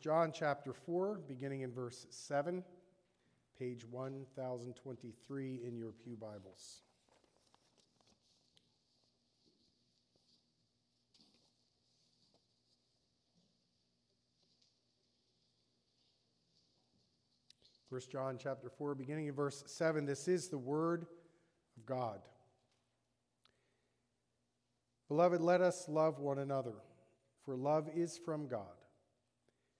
John chapter 4, beginning in verse 7, page 1023 in your Pew Bibles. First John chapter 4, beginning in verse 7. This is the word of God. Beloved, let us love one another, for love is from God.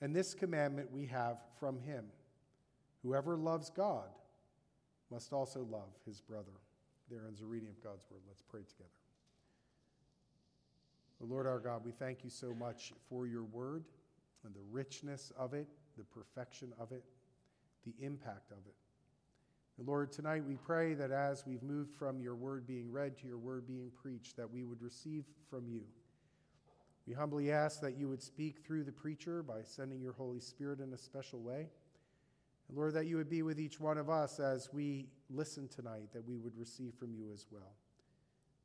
And this commandment we have from him whoever loves God must also love his brother. There ends a reading of God's word. Let's pray together. The Lord our God, we thank you so much for your word and the richness of it, the perfection of it, the impact of it. And Lord, tonight we pray that as we've moved from your word being read to your word being preached, that we would receive from you we humbly ask that you would speak through the preacher by sending your Holy Spirit in a special way. And Lord, that you would be with each one of us as we listen tonight, that we would receive from you as well.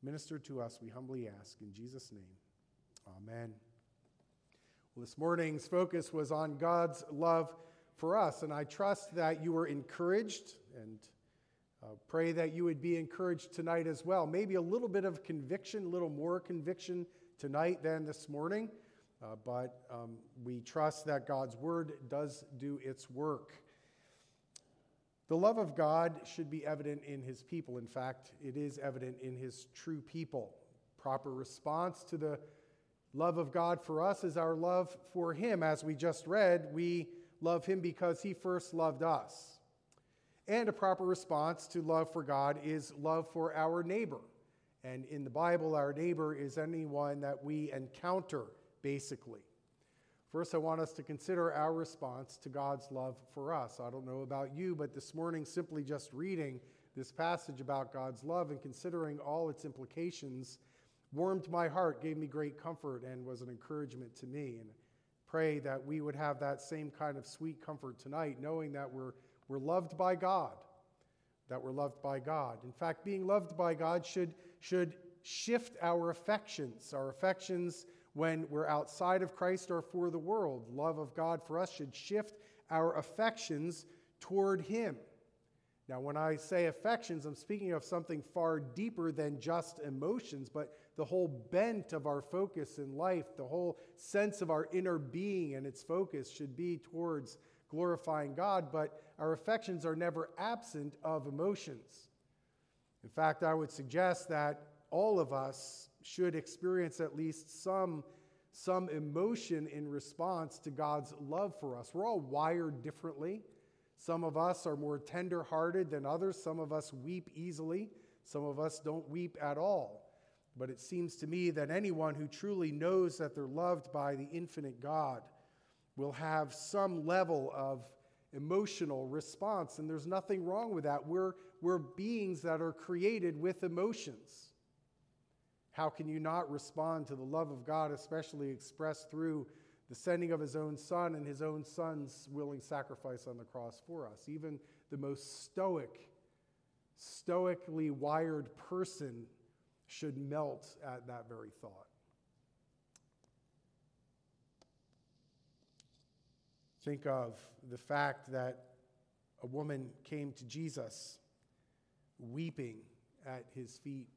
Minister to us, we humbly ask. In Jesus' name, amen. Well, this morning's focus was on God's love for us, and I trust that you were encouraged and uh, pray that you would be encouraged tonight as well. Maybe a little bit of conviction, a little more conviction tonight than this morning, uh, but um, we trust that God's word does do its work. The love of God should be evident in his people. In fact, it is evident in his true people. Proper response to the love of God for us is our love for him. As we just read, we love him because he first loved us. And a proper response to love for God is love for our neighbor. And in the Bible, our neighbor is anyone that we encounter, basically. First, I want us to consider our response to God's love for us. I don't know about you, but this morning, simply just reading this passage about God's love and considering all its implications warmed my heart, gave me great comfort, and was an encouragement to me. And pray that we would have that same kind of sweet comfort tonight, knowing that we're, we're loved by God that we're loved by God. In fact, being loved by God should, should shift our affections. Our affections, when we're outside of Christ, are for the world. Love of God for us should shift our affections toward Him. Now, when I say affections, I'm speaking of something far deeper than just emotions, but the whole bent of our focus in life, the whole sense of our inner being and its focus should be towards glorifying God, but our affections are never absent of emotions. In fact, I would suggest that all of us should experience at least some, some emotion in response to God's love for us. We're all wired differently. Some of us are more tender hearted than others. Some of us weep easily. Some of us don't weep at all. But it seems to me that anyone who truly knows that they're loved by the infinite God will have some level of emotional response. And there's nothing wrong with that. We're, we're beings that are created with emotions. How can you not respond to the love of God, especially expressed through the sending of his own son and his own son's willing sacrifice on the cross for us? Even the most stoic, stoically wired person should melt at that very thought. Think of the fact that a woman came to Jesus weeping at his feet.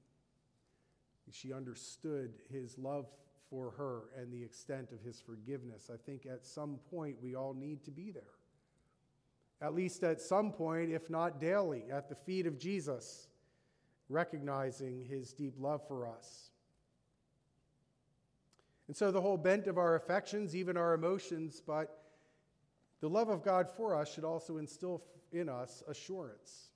She understood his love for her and the extent of his forgiveness. I think at some point we all need to be there. At least at some point, if not daily, at the feet of Jesus, recognizing his deep love for us. And so the whole bent of our affections, even our emotions, but the love of God for us should also instill in us assurance.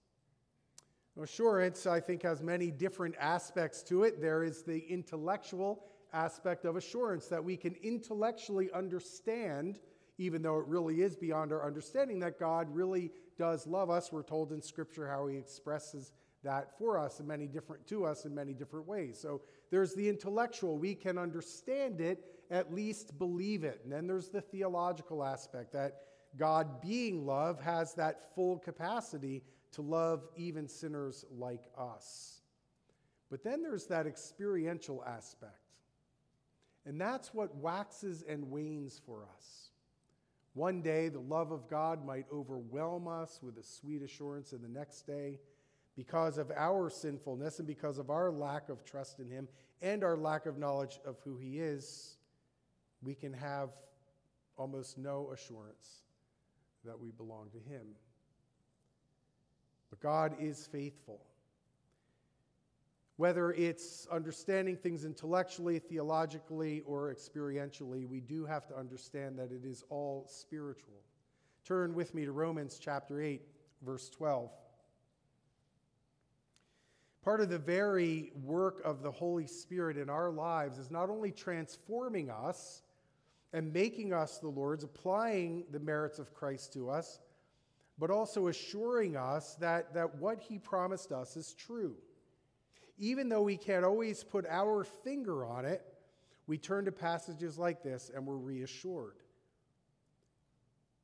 Assurance, I think, has many different aspects to it. There is the intellectual aspect of assurance that we can intellectually understand, even though it really is beyond our understanding, that God really does love us. We're told in Scripture how He expresses that for us in many different to us in many different ways. So there's the intellectual, we can understand it, at least believe it. And then there's the theological aspect that God being love has that full capacity to love even sinners like us. But then there's that experiential aspect. And that's what waxes and wanes for us. One day, the love of God might overwhelm us with a sweet assurance, and the next day, because of our sinfulness and because of our lack of trust in Him and our lack of knowledge of who He is, we can have almost no assurance that we belong to Him. But God is faithful. Whether it's understanding things intellectually, theologically, or experientially, we do have to understand that it is all spiritual. Turn with me to Romans chapter 8, verse 12. Part of the very work of the Holy Spirit in our lives is not only transforming us and making us the Lord's, applying the merits of Christ to us, but also assuring us that, that what he promised us is true. Even though we can't always put our finger on it, we turn to passages like this and we're reassured.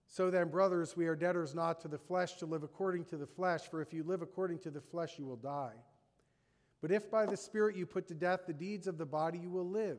So then, brothers, we are debtors not to the flesh to live according to the flesh, for if you live according to the flesh, you will die. But if by the Spirit you put to death the deeds of the body, you will live.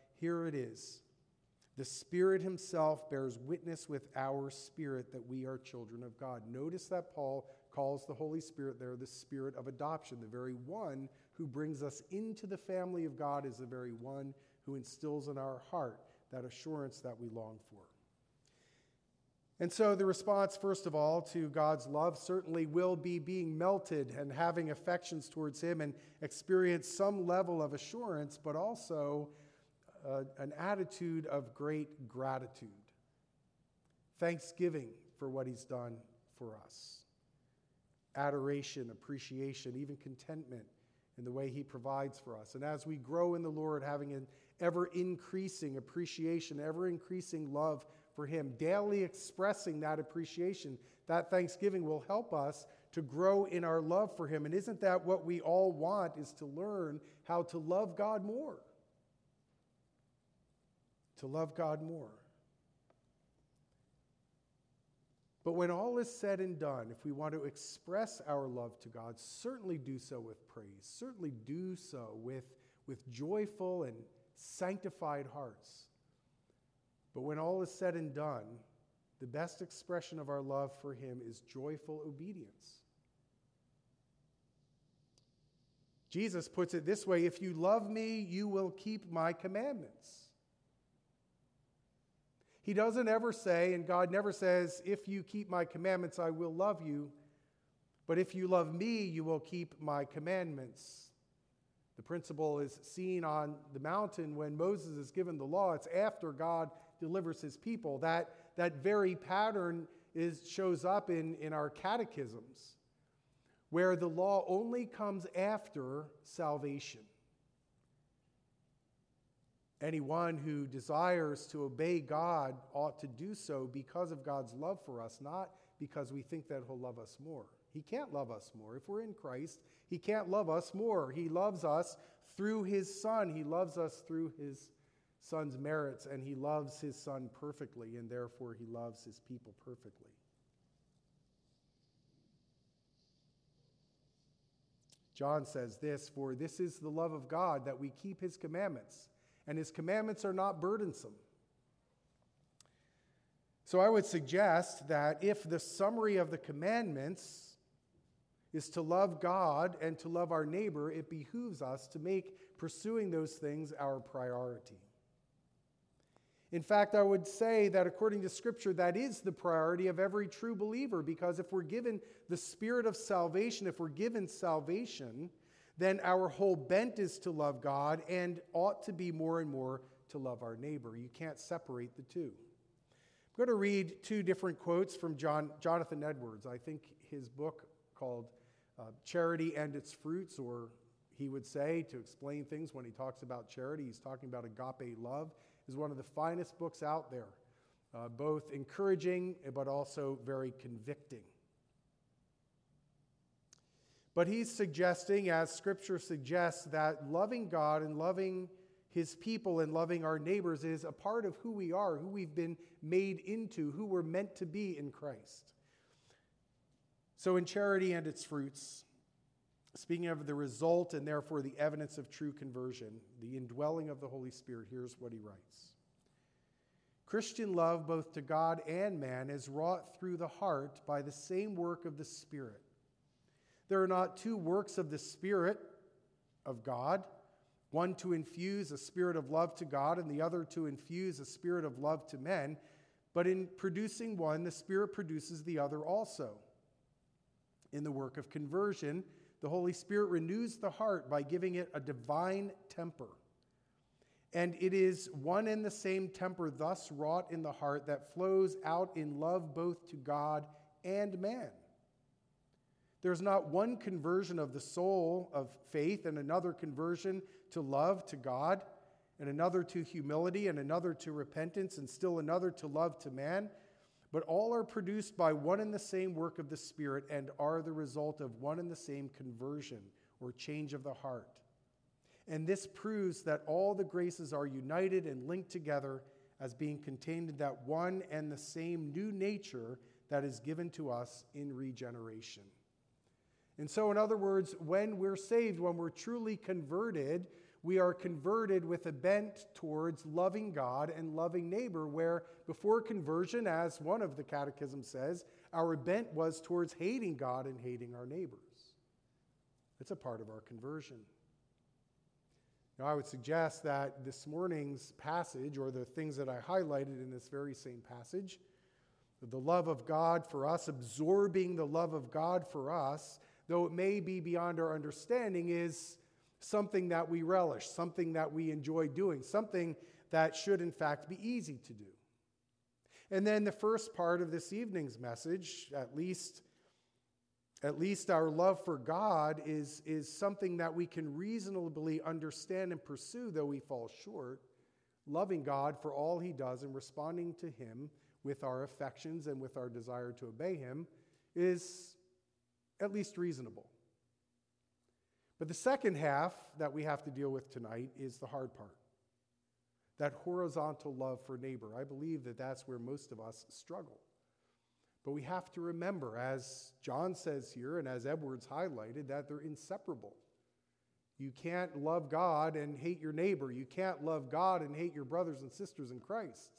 here it is the Spirit Himself bears witness with our spirit that we are children of God. Notice that Paul calls the Holy Spirit there the Spirit of adoption. The very one who brings us into the family of God is the very one who instills in our heart that assurance that we long for. And so, the response, first of all, to God's love certainly will be being melted and having affections towards Him and experience some level of assurance, but also uh, an attitude of great gratitude, thanksgiving for what He's done for us, adoration, appreciation, even contentment in the way He provides for us. And as we grow in the Lord, having an ever increasing appreciation, ever increasing love for Him, daily expressing that appreciation, that thanksgiving will help us to grow in our love for Him. And isn't that what we all want? Is to learn how to love God more to love God more. But when all is said and done, if we want to express our love to God, certainly do so with praise, certainly do so with, with joyful and sanctified hearts. But when all is said and done, the best expression of our love for Him is joyful obedience. Jesus puts it this way If you love me, you will keep my commandments. He doesn't ever say, and God never says, If you keep my commandments, I will love you. But if you love me, you will keep my commandments. The principle is seen on the mountain when Moses is given the law. It's after God delivers his people. That, that very pattern is, shows up in, in our catechisms, where the law only comes after salvation. Anyone who desires to obey God ought to do so because of God's love for us, not because we think that He'll love us more. He can't love us more. If we're in Christ, He can't love us more. He loves us through His Son, He loves us through His Son's merits, and He loves His Son perfectly, and therefore He loves His people perfectly. John says this For this is the love of God, that we keep His commandments and his commandments are not burdensome. So I would suggest that if the summary of the commandments is to love God and to love our neighbor, it behooves us to make pursuing those things our priority. In fact, I would say that according to Scripture, that is the priority of every true believer because if we're given the spirit of salvation, if we're given salvation, then our whole bent is to love God and ought to be more and more to love our neighbor. You can't separate the two. I'm going to read two different quotes from John, Jonathan Edwards. I think his book called uh, Charity and Its Fruits, or he would say to explain things when he talks about charity, he's talking about agape love, is one of the finest books out there, uh, both encouraging but also very convicting. But he's suggesting, as scripture suggests, that loving God and loving his people and loving our neighbors is a part of who we are, who we've been made into, who we're meant to be in Christ. So, in charity and its fruits, speaking of the result and therefore the evidence of true conversion, the indwelling of the Holy Spirit, here's what he writes Christian love, both to God and man, is wrought through the heart by the same work of the Spirit there are not two works of the Spirit of God, one to infuse a spirit of love to God and the other to infuse a spirit of love to men, but in producing one, the Spirit produces the other also. In the work of conversion, the Holy Spirit renews the heart by giving it a divine temper. And it is one and the same temper thus wrought in the heart that flows out in love both to God and man. There's not one conversion of the soul of faith and another conversion to love to God, and another to humility, and another to repentance, and still another to love to man. But all are produced by one and the same work of the Spirit and are the result of one and the same conversion or change of the heart. And this proves that all the graces are united and linked together as being contained in that one and the same new nature that is given to us in regeneration. And so, in other words, when we're saved, when we're truly converted, we are converted with a bent towards loving God and loving neighbor, where before conversion, as one of the catechisms says, our bent was towards hating God and hating our neighbors. It's a part of our conversion. Now, I would suggest that this morning's passage, or the things that I highlighted in this very same passage, the love of God for us, absorbing the love of God for us, though it may be beyond our understanding, is something that we relish, something that we enjoy doing, something that should, in fact, be easy to do. And then the first part of this evening's message, at least, at least our love for God is, is something that we can reasonably understand and pursue, though we fall short. Loving God for all He does and responding to Him with our affections and with our desire to obey Him is at least reasonable. But the second half that we have to deal with tonight is the hard part that horizontal love for neighbor. I believe that that's where most of us struggle. But we have to remember, as John says here, and as Edwards highlighted, that they're inseparable. You can't love God and hate your neighbor. You can't love God and hate your brothers and sisters in Christ.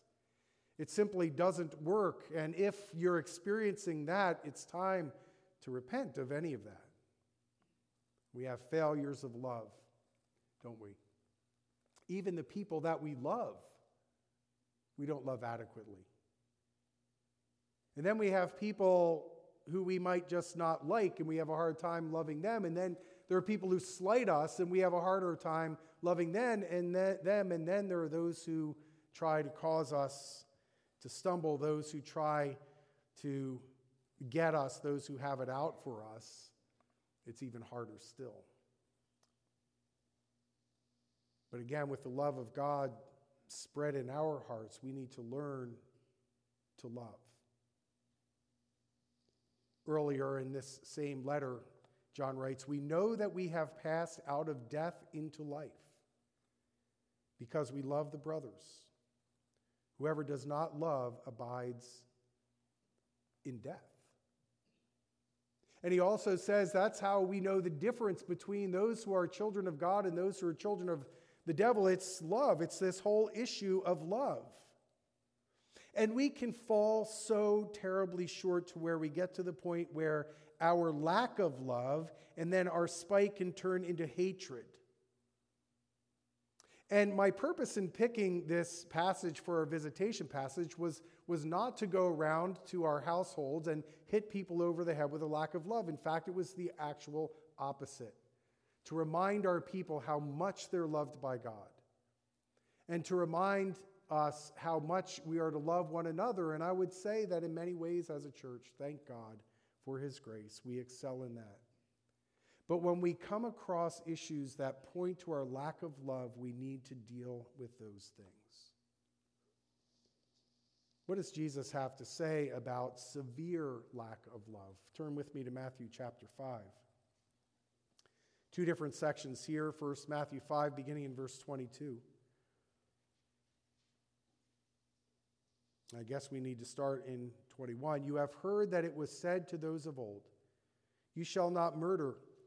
It simply doesn't work. And if you're experiencing that, it's time to repent of any of that. We have failures of love, don't we? Even the people that we love, we don't love adequately. And then we have people who we might just not like, and we have a hard time loving them. And then there are people who slight us, and we have a harder time loving them. And them. And then there are those who try to cause us to stumble, those who try to get us, those who have it out for us. It's even harder still. But again, with the love of God spread in our hearts, we need to learn to love. Earlier in this same letter, John writes, We know that we have passed out of death into life because we love the brothers. Whoever does not love abides in death. And he also says that's how we know the difference between those who are children of God and those who are children of the devil. It's love, it's this whole issue of love. And we can fall so terribly short to where we get to the point where our lack of love and then our spite can turn into hatred. And my purpose in picking this passage for our visitation passage was, was not to go around to our households and hit people over the head with a lack of love. In fact, it was the actual opposite to remind our people how much they're loved by God and to remind us how much we are to love one another. And I would say that in many ways, as a church, thank God for His grace, we excel in that. But when we come across issues that point to our lack of love, we need to deal with those things. What does Jesus have to say about severe lack of love? Turn with me to Matthew chapter 5. Two different sections here. First, Matthew 5, beginning in verse 22. I guess we need to start in 21. You have heard that it was said to those of old, You shall not murder,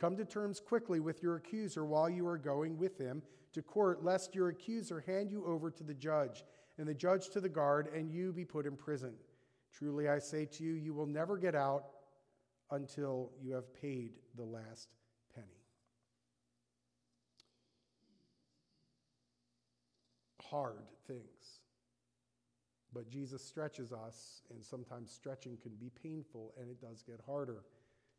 Come to terms quickly with your accuser while you are going with him to court, lest your accuser hand you over to the judge, and the judge to the guard, and you be put in prison. Truly I say to you, you will never get out until you have paid the last penny. Hard things. But Jesus stretches us, and sometimes stretching can be painful, and it does get harder.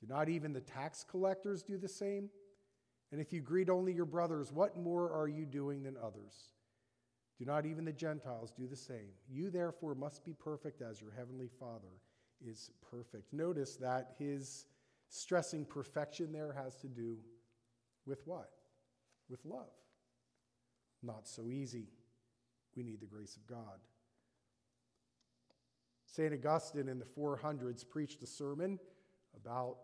Do not even the tax collectors do the same? And if you greet only your brothers, what more are you doing than others? Do not even the Gentiles do the same? You therefore must be perfect as your heavenly Father is perfect. Notice that his stressing perfection there has to do with what? With love. Not so easy. We need the grace of God. St. Augustine in the 400s preached a sermon about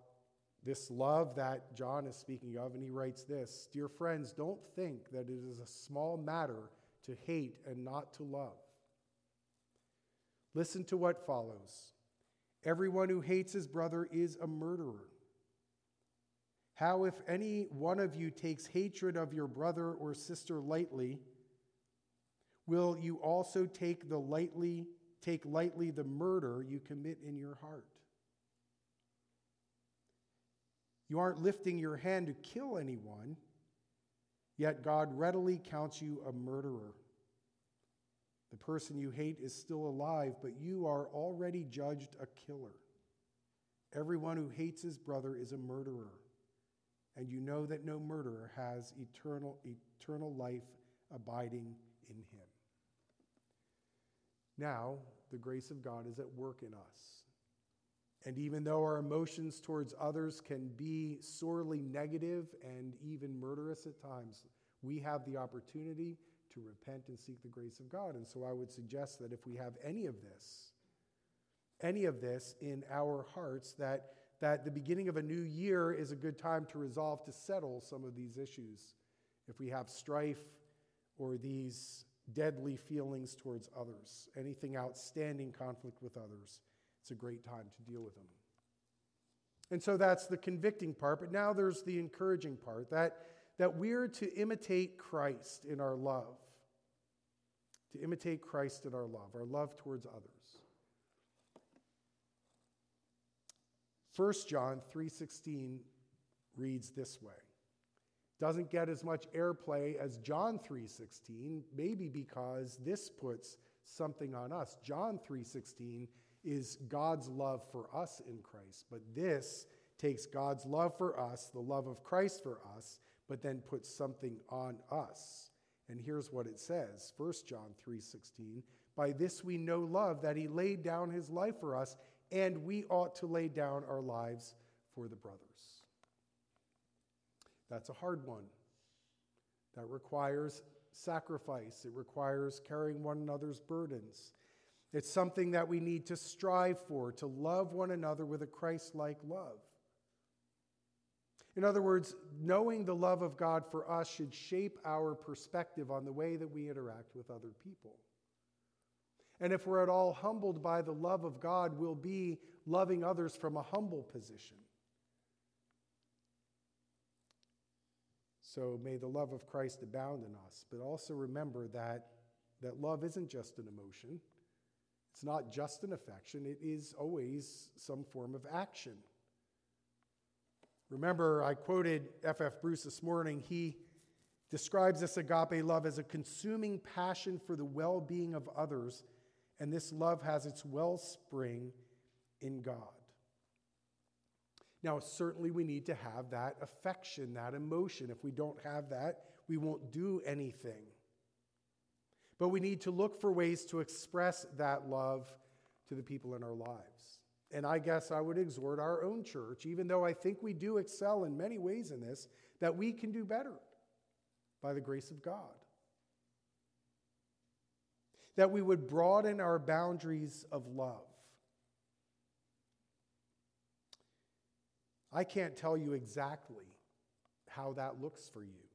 this love that John is speaking of, and he writes this Dear friends, don't think that it is a small matter to hate and not to love. Listen to what follows. Everyone who hates his brother is a murderer. How, if any one of you takes hatred of your brother or sister lightly, will you also take the lightly take lightly the murder you commit in your heart? You aren't lifting your hand to kill anyone, yet God readily counts you a murderer. The person you hate is still alive, but you are already judged a killer. Everyone who hates his brother is a murderer. and you know that no murderer has eternal, eternal life abiding in him. Now, the grace of God is at work in us. And even though our emotions towards others can be sorely negative and even murderous at times, we have the opportunity to repent and seek the grace of God. And so I would suggest that if we have any of this, any of this in our hearts, that, that the beginning of a new year is a good time to resolve to settle some of these issues. If we have strife or these deadly feelings towards others, anything outstanding conflict with others, it's a great time to deal with them. And so that's the convicting part, but now there's the encouraging part that, that we're to imitate Christ in our love. To imitate Christ in our love, our love towards others. 1 John 3:16 reads this way. Doesn't get as much airplay as John 3:16, maybe because this puts something on us. John 3:16 is God's love for us in Christ, but this takes God's love for us, the love of Christ for us, but then puts something on us. And here's what it says, 1 John 3:16, "By this we know love that he laid down his life for us, and we ought to lay down our lives for the brothers. That's a hard one. That requires sacrifice, it requires carrying one another's burdens. It's something that we need to strive for, to love one another with a Christ like love. In other words, knowing the love of God for us should shape our perspective on the way that we interact with other people. And if we're at all humbled by the love of God, we'll be loving others from a humble position. So may the love of Christ abound in us. But also remember that, that love isn't just an emotion, it's not just an affection, it is always some form of action. Remember, I quoted F.F. F. Bruce this morning. He describes this agape love as a consuming passion for the well being of others and this love has its wellspring in God. Now, certainly we need to have that affection, that emotion. If we don't have that, we won't do anything. But we need to look for ways to express that love to the people in our lives. And I guess I would exhort our own church, even though I think we do excel in many ways in this, that we can do better by the grace of God that we would broaden our boundaries of love. I can't tell you exactly how that looks for you.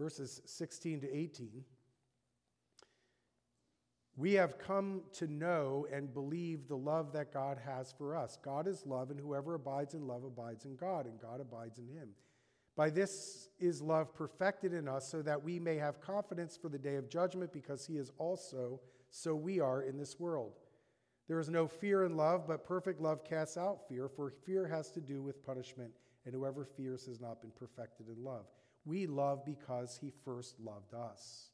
Verses 16 to 18. We have come to know and believe the love that God has for us. God is love, and whoever abides in love abides in God, and God abides in him. By this is love perfected in us, so that we may have confidence for the day of judgment, because he is also, so we are in this world. There is no fear in love, but perfect love casts out fear, for fear has to do with punishment, and whoever fears has not been perfected in love. We love because he first loved us.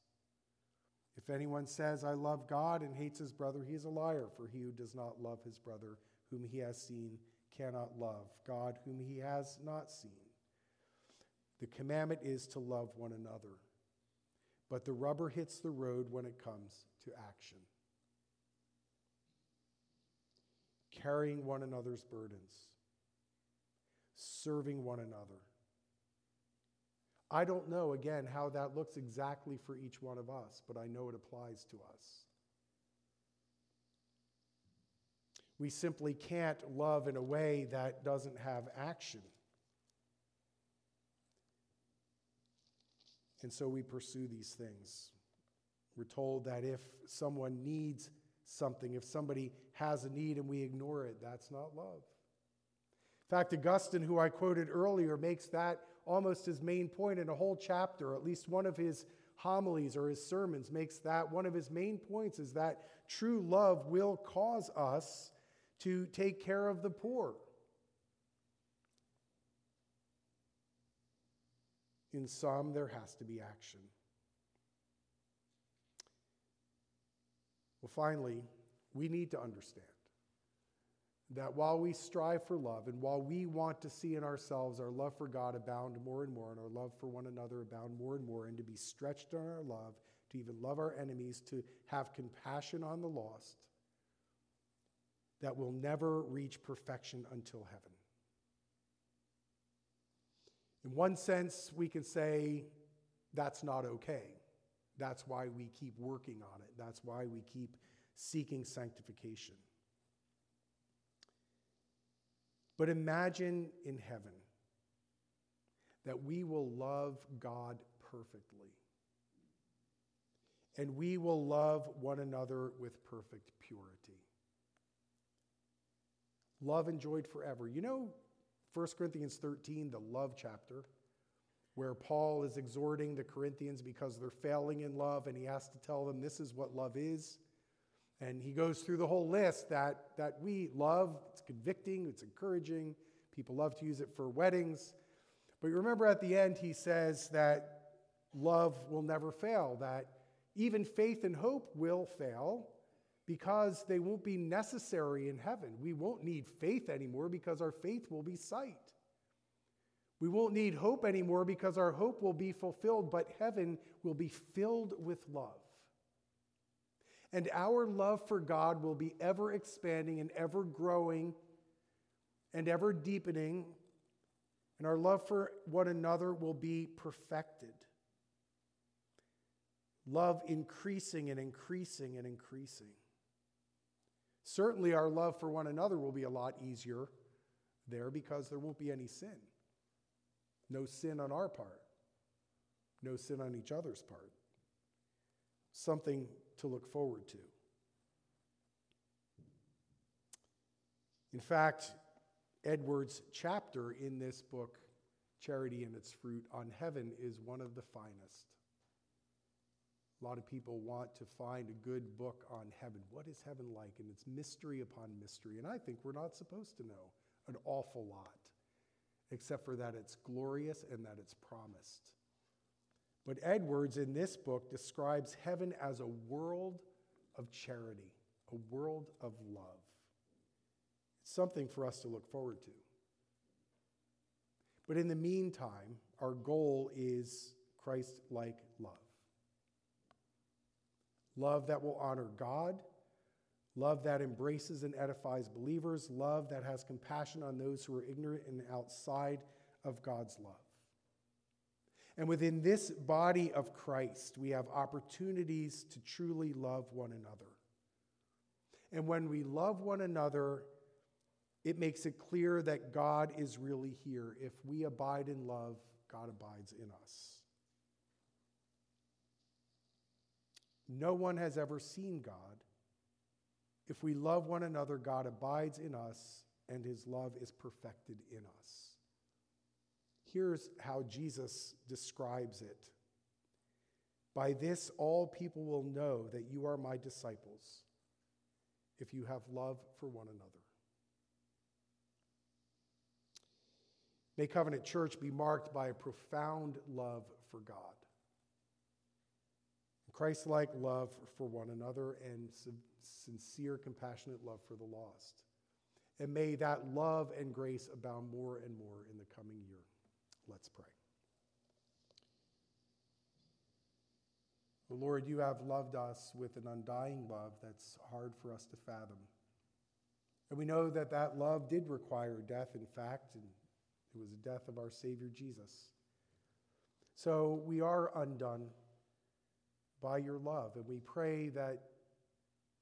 If anyone says, I love God and hates his brother, he is a liar, for he who does not love his brother whom he has seen cannot love God whom he has not seen. The commandment is to love one another. But the rubber hits the road when it comes to action. Carrying one another's burdens, serving one another. I don't know, again, how that looks exactly for each one of us, but I know it applies to us. We simply can't love in a way that doesn't have action. And so we pursue these things. We're told that if someone needs something, if somebody has a need and we ignore it, that's not love. In fact, Augustine, who I quoted earlier, makes that almost his main point in a whole chapter, at least one of his homilies or his sermons makes that one of his main points is that true love will cause us to take care of the poor. In some, there has to be action. Well, finally, we need to understand that while we strive for love and while we want to see in ourselves our love for God abound more and more and our love for one another abound more and more and to be stretched in our love, to even love our enemies, to have compassion on the lost, that will never reach perfection until heaven. In one sense, we can say that's not okay. That's why we keep working on it. That's why we keep seeking sanctification. But imagine in heaven that we will love God perfectly. And we will love one another with perfect purity. Love enjoyed forever. You know, 1 Corinthians 13, the love chapter, where Paul is exhorting the Corinthians because they're failing in love, and he has to tell them this is what love is. And he goes through the whole list that, that we love. It's convicting, it's encouraging. People love to use it for weddings. But remember at the end, he says that love will never fail, that even faith and hope will fail because they won't be necessary in heaven. We won't need faith anymore because our faith will be sight. We won't need hope anymore because our hope will be fulfilled, but heaven will be filled with love. And our love for God will be ever expanding and ever growing and ever deepening. And our love for one another will be perfected. Love increasing and increasing and increasing. Certainly, our love for one another will be a lot easier there because there won't be any sin. No sin on our part, no sin on each other's part. Something to look forward to. In fact, Edwards' chapter in this book, Charity and Its Fruit on Heaven, is one of the finest. A lot of people want to find a good book on heaven. What is heaven like? And it's mystery upon mystery. And I think we're not supposed to know an awful lot, except for that it's glorious and that it's promised. But Edwards in this book describes heaven as a world of charity, a world of love. It's something for us to look forward to. But in the meantime, our goal is Christ like love. Love that will honor God, love that embraces and edifies believers, love that has compassion on those who are ignorant and outside of God's love. And within this body of Christ, we have opportunities to truly love one another. And when we love one another, it makes it clear that God is really here. If we abide in love, God abides in us. No one has ever seen God. If we love one another, God abides in us, and his love is perfected in us. Here's how Jesus describes it By this, all people will know that you are my disciples, if you have love for one another. May Covenant Church be marked by a profound love for God, Christ like love for one another, and sincere, compassionate love for the lost. And may that love and grace abound more and more in the coming year. Let's pray. Lord, you have loved us with an undying love that's hard for us to fathom. And we know that that love did require death, in fact, and it was the death of our Savior Jesus. So we are undone by your love, and we pray that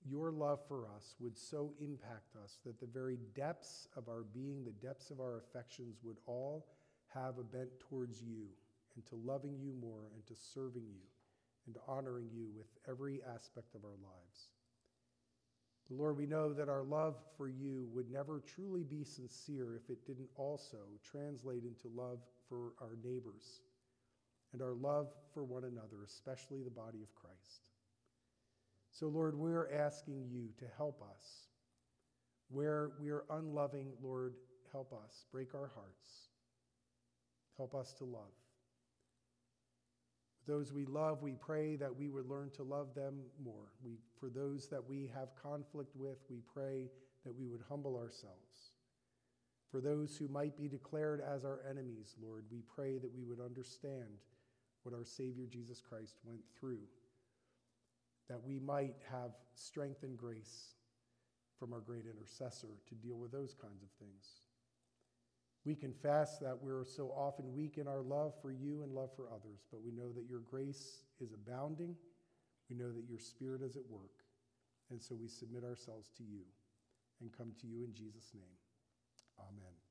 your love for us would so impact us that the very depths of our being, the depths of our affections would all have a bent towards you and to loving you more and to serving you and to honoring you with every aspect of our lives. Lord, we know that our love for you would never truly be sincere if it didn't also translate into love for our neighbors and our love for one another, especially the body of Christ. So, Lord, we're asking you to help us. Where we are unloving, Lord, help us. Break our hearts. Help us to love. Those we love, we pray that we would learn to love them more. We, for those that we have conflict with, we pray that we would humble ourselves. For those who might be declared as our enemies, Lord, we pray that we would understand what our Savior Jesus Christ went through, that we might have strength and grace from our great intercessor to deal with those kinds of things. We confess that we're so often weak in our love for you and love for others, but we know that your grace is abounding. We know that your spirit is at work. And so we submit ourselves to you and come to you in Jesus' name. Amen.